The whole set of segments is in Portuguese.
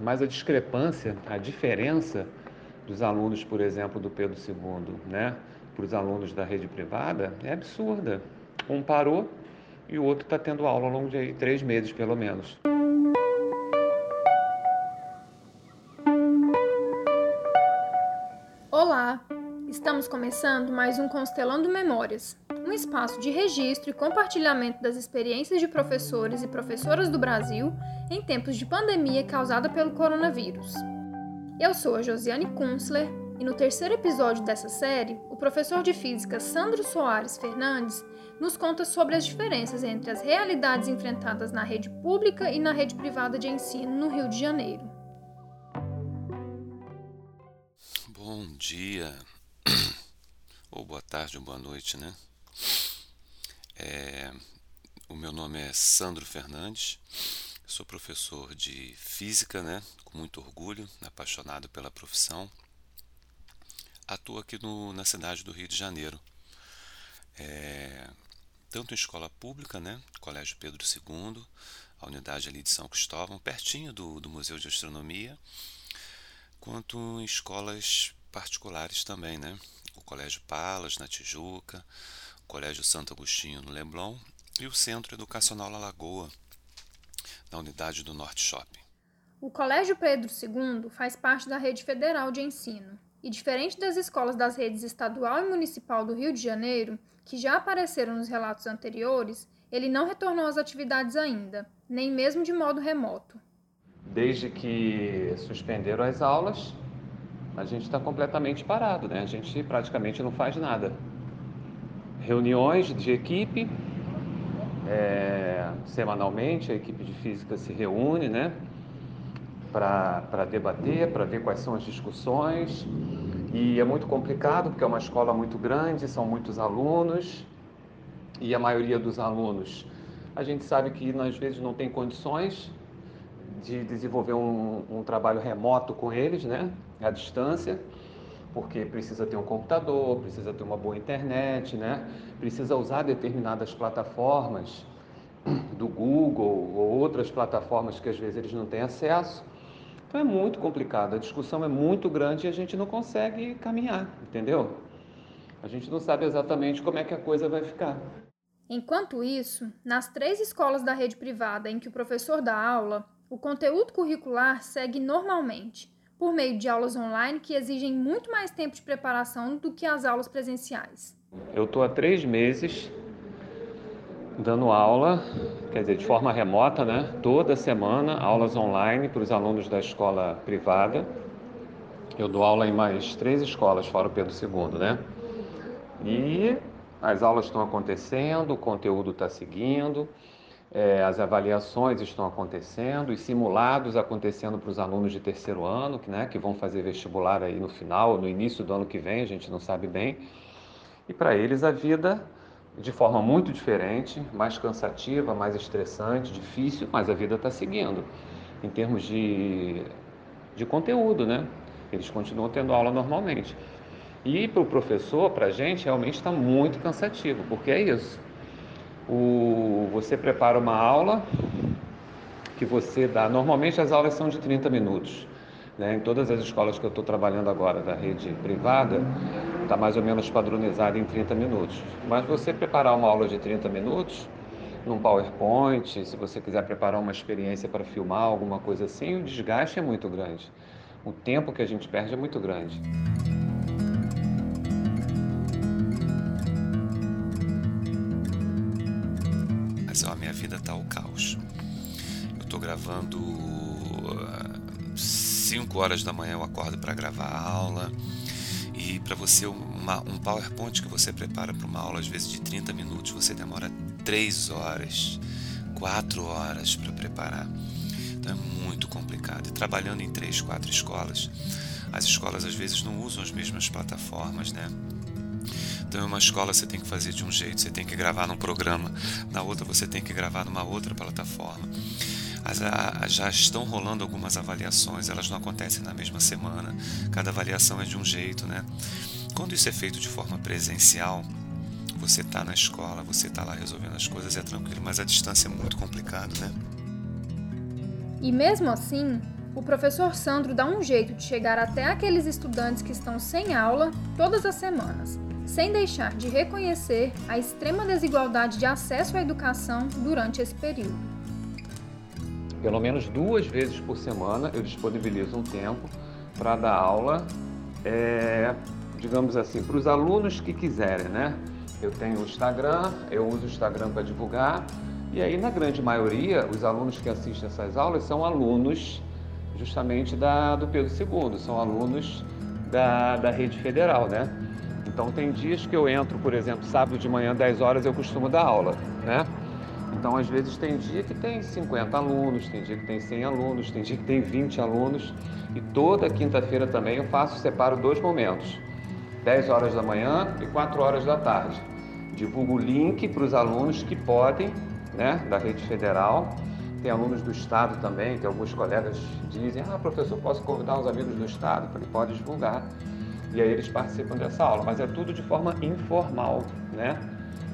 Mas a discrepância, a diferença dos alunos, por exemplo, do Pedro II, né, para os alunos da rede privada, é absurda. Um parou e o outro está tendo aula ao longo de três meses, pelo menos. Olá! Estamos começando mais um Constelando Memórias, um espaço de registro e compartilhamento das experiências de professores e professoras do Brasil em tempos de pandemia causada pelo coronavírus. Eu sou a Josiane Kunzler e no terceiro episódio dessa série, o professor de física Sandro Soares Fernandes nos conta sobre as diferenças entre as realidades enfrentadas na rede pública e na rede privada de ensino no Rio de Janeiro. Bom dia, ou boa tarde ou boa noite, né? É, o meu nome é Sandro Fernandes, sou professor de física, né? Com muito orgulho, apaixonado pela profissão. Atuo aqui no, na cidade do Rio de Janeiro. É, tanto em escola pública, né? Colégio Pedro II, a unidade ali de São Cristóvão, pertinho do, do Museu de Astronomia, quanto em escolas particulares também, né? O Colégio Palas, na Tijuca, o Colégio Santo Agostinho, no Leblon, e o Centro Educacional La Lagoa, na unidade do Norte Shopping. O Colégio Pedro II faz parte da rede federal de ensino. E diferente das escolas das redes estadual e municipal do Rio de Janeiro, que já apareceram nos relatos anteriores, ele não retornou às atividades ainda, nem mesmo de modo remoto. Desde que suspenderam as aulas, a gente está completamente parado, né? A gente praticamente não faz nada. Reuniões de equipe, é, semanalmente a equipe de física se reúne, né? Para debater, para ver quais são as discussões. E é muito complicado porque é uma escola muito grande, são muitos alunos e a maioria dos alunos a gente sabe que às vezes não tem condições de desenvolver um, um trabalho remoto com eles, né, à distância, porque precisa ter um computador, precisa ter uma boa internet, né, precisa usar determinadas plataformas do Google ou outras plataformas que às vezes eles não têm acesso. Então é muito complicado, a discussão é muito grande e a gente não consegue caminhar, entendeu? A gente não sabe exatamente como é que a coisa vai ficar. Enquanto isso, nas três escolas da rede privada em que o professor dá aula, o conteúdo curricular segue normalmente, por meio de aulas online que exigem muito mais tempo de preparação do que as aulas presenciais. Eu estou há três meses dando aula, quer dizer, de forma remota, né? Toda semana, aulas online para os alunos da escola privada. Eu dou aula em mais três escolas, fora o Pedro II, né? E as aulas estão acontecendo, o conteúdo está seguindo, é, as avaliações estão acontecendo, os simulados acontecendo para os alunos de terceiro ano, que, né, que vão fazer vestibular aí no final, no início do ano que vem, a gente não sabe bem. E para eles a vida de forma muito diferente, mais cansativa, mais estressante, difícil, mas a vida está seguindo. Em termos de, de conteúdo, né? Eles continuam tendo aula normalmente. E para o professor, para a gente, realmente está muito cansativo, porque é isso. O, você prepara uma aula que você dá. Normalmente as aulas são de 30 minutos. Né? Em todas as escolas que eu estou trabalhando agora da rede privada, está mais ou menos padronizado em 30 minutos. Mas você preparar uma aula de 30 minutos, num PowerPoint, se você quiser preparar uma experiência para filmar, alguma coisa assim, o desgaste é muito grande. O tempo que a gente perde é muito grande. Mas a minha vida tá o caos. Eu tô gravando 5 horas da manhã eu acordo para gravar a aula. E para você, uma, um PowerPoint que você prepara para uma aula, às vezes de 30 minutos, você demora 3 horas, 4 horas para preparar. Então é muito complicado. E trabalhando em 3, 4 escolas, as escolas às vezes não usam as mesmas plataformas, né? Então, em uma escola você tem que fazer de um jeito, você tem que gravar num programa, na outra você tem que gravar numa outra plataforma já estão rolando algumas avaliações, elas não acontecem na mesma semana, cada avaliação é de um jeito, né? Quando isso é feito de forma presencial, você está na escola, você está lá resolvendo as coisas, é tranquilo, mas a distância é muito complicado, né? E mesmo assim, o professor Sandro dá um jeito de chegar até aqueles estudantes que estão sem aula todas as semanas, sem deixar de reconhecer a extrema desigualdade de acesso à educação durante esse período. Pelo menos duas vezes por semana eu disponibilizo um tempo para dar aula, é, digamos assim, para os alunos que quiserem, né? Eu tenho o Instagram, eu uso o Instagram para divulgar, e aí, na grande maioria, os alunos que assistem essas aulas são alunos justamente da, do Pedro II, são alunos da, da rede federal, né? Então, tem dias que eu entro, por exemplo, sábado de manhã, 10 horas, eu costumo dar aula, né? Então, às vezes, tem dia que tem 50 alunos, tem dia que tem 100 alunos, tem dia que tem 20 alunos. E toda quinta-feira também eu faço, separo dois momentos: 10 horas da manhã e 4 horas da tarde. Divulgo o link para os alunos que podem né, da rede federal. Tem alunos do Estado também, que alguns colegas dizem, ah, professor, posso convidar os amigos do Estado? Eu falei, pode divulgar. E aí eles participam dessa aula, mas é tudo de forma informal, né?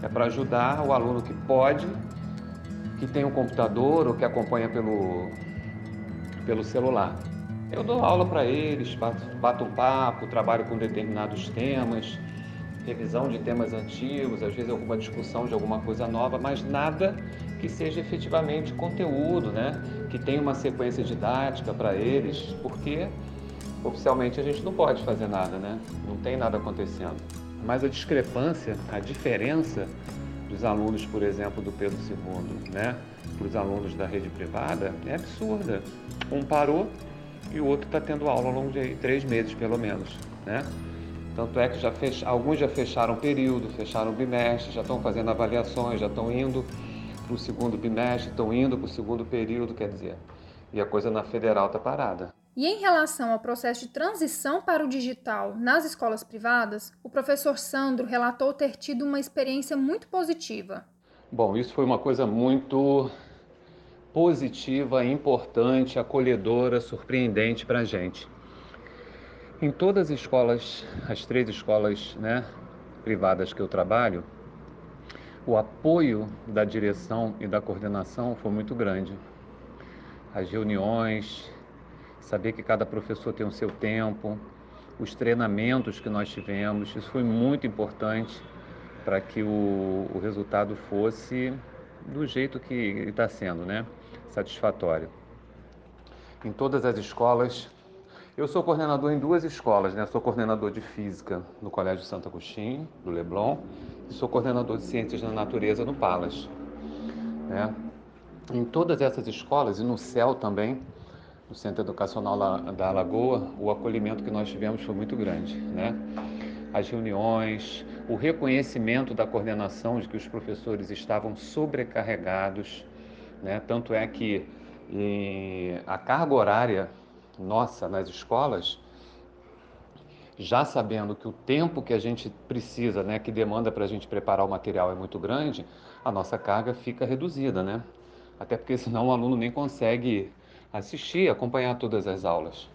É para ajudar o aluno que pode, que tem um computador ou que acompanha pelo, pelo celular. Eu dou aula para eles, bato, bato um papo, trabalho com determinados temas, revisão de temas antigos, às vezes alguma discussão de alguma coisa nova, mas nada que seja efetivamente conteúdo, né? Que tenha uma sequência didática para eles, porque oficialmente a gente não pode fazer nada, né? Não tem nada acontecendo. Mas a discrepância, a diferença dos alunos, por exemplo, do Pedro II, né? Para os alunos da rede privada é absurda. Um parou e o outro está tendo aula ao longo de três meses, pelo menos, né? Tanto é que já fech... alguns já fecharam período, fecharam bimestre, já estão fazendo avaliações, já estão indo para o segundo bimestre, estão indo para o segundo período, quer dizer. E a coisa na federal está parada. E em relação ao processo de transição para o digital nas escolas privadas, o professor Sandro relatou ter tido uma experiência muito positiva. Bom, isso foi uma coisa muito positiva, importante, acolhedora, surpreendente para a gente. Em todas as escolas, as três escolas né, privadas que eu trabalho, o apoio da direção e da coordenação foi muito grande. As reuniões, saber que cada professor tem o seu tempo, os treinamentos que nós tivemos, isso foi muito importante para que o, o resultado fosse do jeito que está sendo, né? Satisfatório. Em todas as escolas, eu sou coordenador em duas escolas, né? Sou coordenador de física no Colégio Santo Agostinho, do Leblon, e sou coordenador de ciências da natureza no Palas. Né? Em todas essas escolas e no CEL também, no Centro Educacional da Alagoa, o acolhimento que nós tivemos foi muito grande, né? As reuniões, o reconhecimento da coordenação de que os professores estavam sobrecarregados, né? Tanto é que a carga horária nossa nas escolas, já sabendo que o tempo que a gente precisa, né, que demanda para a gente preparar o material é muito grande, a nossa carga fica reduzida, né? Até porque senão o aluno nem consegue assistir, acompanhar todas as aulas.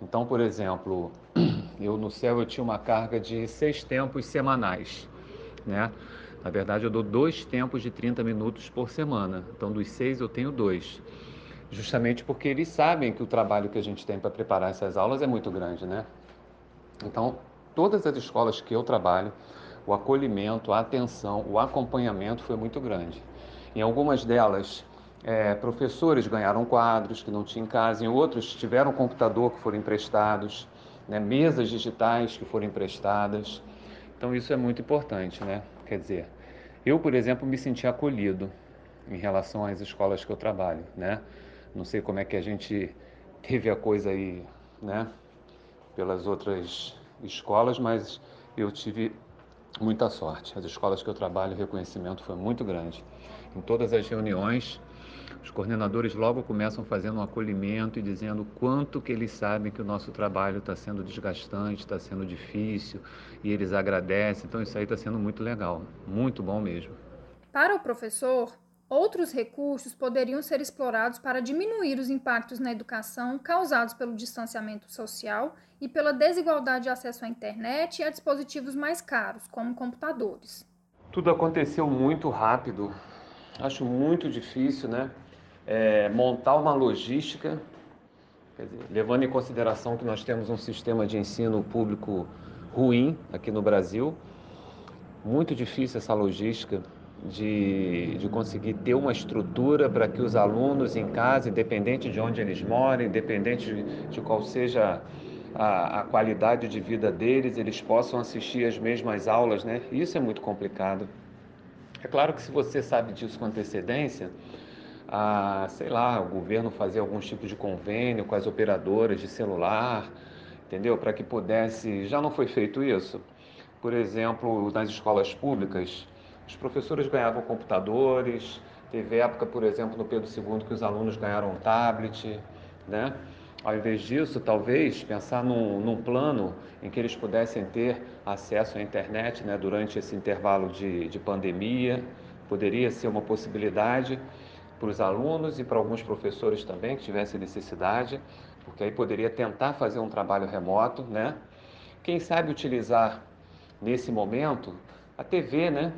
Então, por exemplo, eu no céu eu tinha uma carga de seis tempos semanais, né? Na verdade, eu dou dois tempos de 30 minutos por semana. Então, dos seis eu tenho dois justamente porque eles sabem que o trabalho que a gente tem para preparar essas aulas é muito grande, né? Então, todas as escolas que eu trabalho, o acolhimento, a atenção, o acompanhamento foi muito grande. Em algumas delas, é, professores ganharam quadros que não tinham em casa, em outros tiveram computador que foram emprestados, né, mesas digitais que foram emprestadas. Então isso é muito importante, né? Quer dizer, eu, por exemplo, me senti acolhido em relação às escolas que eu trabalho, né? Não sei como é que a gente teve a coisa aí, né? Pelas outras escolas, mas eu tive muita sorte. As escolas que eu trabalho, o reconhecimento foi muito grande. Em todas as reuniões, os coordenadores logo começam fazendo um acolhimento e dizendo quanto que eles sabem que o nosso trabalho está sendo desgastante, está sendo difícil, e eles agradecem. Então isso aí está sendo muito legal, muito bom mesmo. Para o professor, Outros recursos poderiam ser explorados para diminuir os impactos na educação causados pelo distanciamento social e pela desigualdade de acesso à internet e a dispositivos mais caros, como computadores. Tudo aconteceu muito rápido. Acho muito difícil, né? É, montar uma logística Dizer, levando em consideração que nós temos um sistema de ensino público ruim aqui no Brasil, muito difícil essa logística de, de conseguir ter uma estrutura para que os alunos em casa, independente de onde eles morem, independente de, de qual seja a, a, qualidade de vida deles, eles possam assistir as mesmas aulas, né? Isso é muito complicado. É claro que se você sabe disso com antecedência, a, sei lá, o governo fazer algum tipo de convênio com as operadoras de celular, entendeu? Para que pudesse. Já não foi feito isso? Por exemplo, nas escolas públicas, os professores ganhavam computadores, teve época, por exemplo, no Pedro II, que os alunos ganharam um tablet, né? Ao invés disso, talvez pensar num, num, plano em que eles pudessem ter acesso à internet né, durante esse intervalo de, de pandemia, poderia ser uma possibilidade para os alunos e para alguns professores também que tivessem necessidade, porque aí poderia tentar fazer um trabalho remoto, né? Quem sabe utilizar nesse momento a TV, né?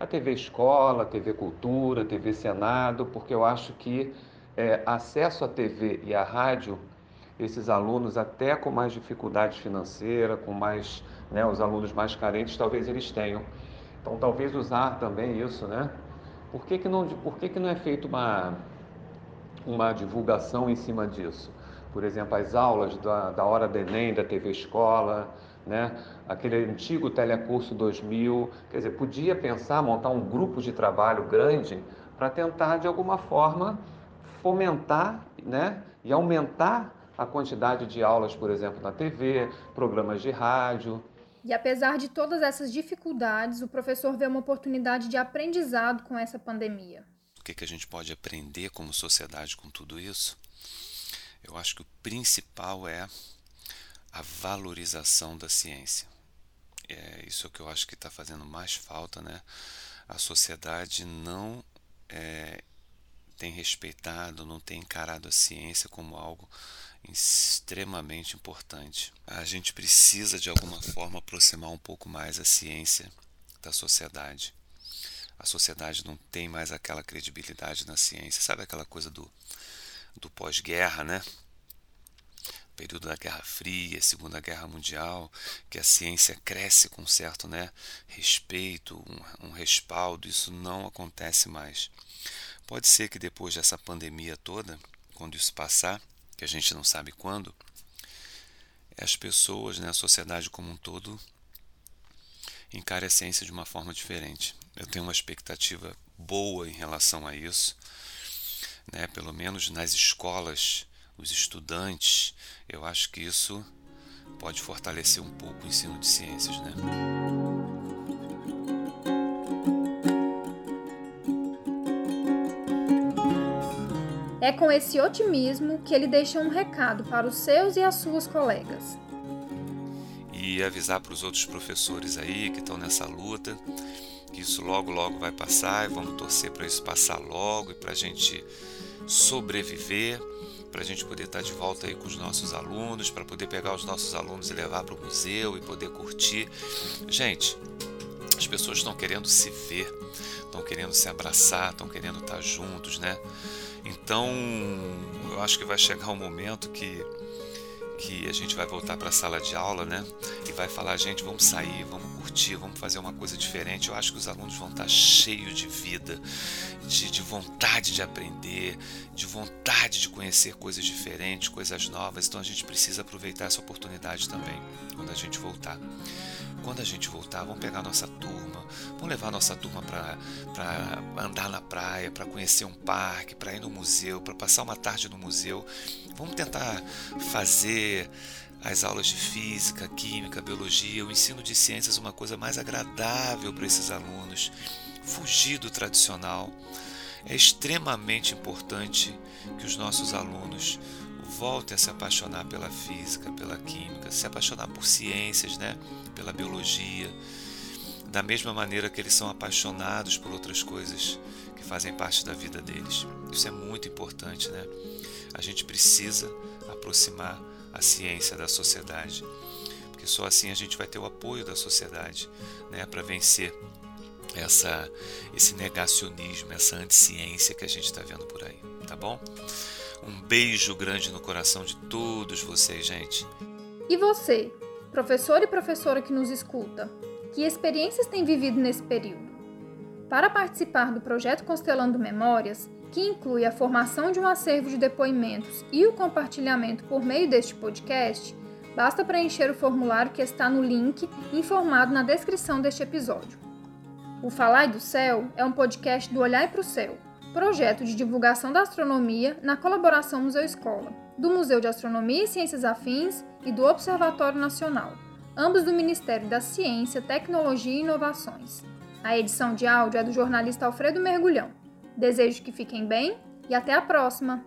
A TV Escola, a TV Cultura, a TV Senado, porque eu acho que é, acesso à TV e à rádio, esses alunos até com mais dificuldade financeira, com mais, né, os alunos mais carentes, talvez eles tenham. Então, talvez usar também isso, né? Por que, que, não, por que, que não é feita uma, uma divulgação em cima disso? Por exemplo, as aulas da, da Hora do Enem, da TV Escola, né? aquele antigo Telecurso 2000, quer dizer, podia pensar, montar um grupo de trabalho grande para tentar, de alguma forma, fomentar né? e aumentar a quantidade de aulas, por exemplo, na TV, programas de rádio. E apesar de todas essas dificuldades, o professor vê uma oportunidade de aprendizado com essa pandemia. O que, que a gente pode aprender como sociedade com tudo isso? Eu acho que o principal é a valorização da ciência. É isso que eu acho que está fazendo mais falta, né? A sociedade não é, tem respeitado, não tem encarado a ciência como algo extremamente importante. A gente precisa de alguma forma aproximar um pouco mais a ciência da sociedade. A sociedade não tem mais aquela credibilidade na ciência. Sabe aquela coisa do, do pós-guerra, né? período da Guerra Fria, Segunda Guerra Mundial, que a ciência cresce com certo né, respeito, um, um respaldo, isso não acontece mais. Pode ser que depois dessa pandemia toda, quando isso passar, que a gente não sabe quando, as pessoas, né, a sociedade como um todo, encare a ciência de uma forma diferente. Eu tenho uma expectativa boa em relação a isso, né, pelo menos nas escolas, os estudantes, eu acho que isso pode fortalecer um pouco o ensino de ciências. Né? É com esse otimismo que ele deixa um recado para os seus e as suas colegas. E avisar para os outros professores aí que estão nessa luta que isso logo, logo vai passar e vamos torcer para isso passar logo e para a gente sobreviver, para a gente poder estar tá de volta aí com os nossos alunos, para poder pegar os nossos alunos e levar para o museu e poder curtir. Gente, as pessoas estão querendo se ver, estão querendo se abraçar, estão querendo estar tá juntos, né? Então, eu acho que vai chegar um momento que que a gente vai voltar para a sala de aula, né? E vai falar, gente, vamos sair, vamos curtir, vamos fazer uma coisa diferente. Eu acho que os alunos vão estar tá cheios de vida, de, de vontade de aprender, de vontade de conhecer coisas diferentes, coisas novas. Então a gente precisa aproveitar essa oportunidade também quando a gente voltar quando a gente voltar, vamos pegar nossa turma, vamos levar nossa turma para andar na praia, para conhecer um parque, para ir no museu, para passar uma tarde no museu. Vamos tentar fazer as aulas de física, química, biologia, o ensino de ciências uma coisa mais agradável para esses alunos, fugir do tradicional. É extremamente importante que os nossos alunos volte a se apaixonar pela física, pela química, se apaixonar por ciências, né? pela biologia, da mesma maneira que eles são apaixonados por outras coisas que fazem parte da vida deles. Isso é muito importante, né? A gente precisa aproximar a ciência da sociedade, porque só assim a gente vai ter o apoio da sociedade, né, para vencer essa esse negacionismo, essa anticiência que a gente está vendo por aí, tá bom? Um beijo grande no coração de todos vocês, gente. E você, professor e professora que nos escuta, que experiências tem vivido nesse período? Para participar do projeto Constelando Memórias, que inclui a formação de um acervo de depoimentos e o compartilhamento por meio deste podcast, basta preencher o formulário que está no link informado na descrição deste episódio. O Falar do Céu é um podcast do Olhar para o Céu, projeto de divulgação da astronomia na colaboração Museu Escola, do Museu de Astronomia e Ciências Afins e do Observatório Nacional, ambos do Ministério da Ciência, Tecnologia e Inovações. A edição de áudio é do jornalista Alfredo Mergulhão. Desejo que fiquem bem e até a próxima!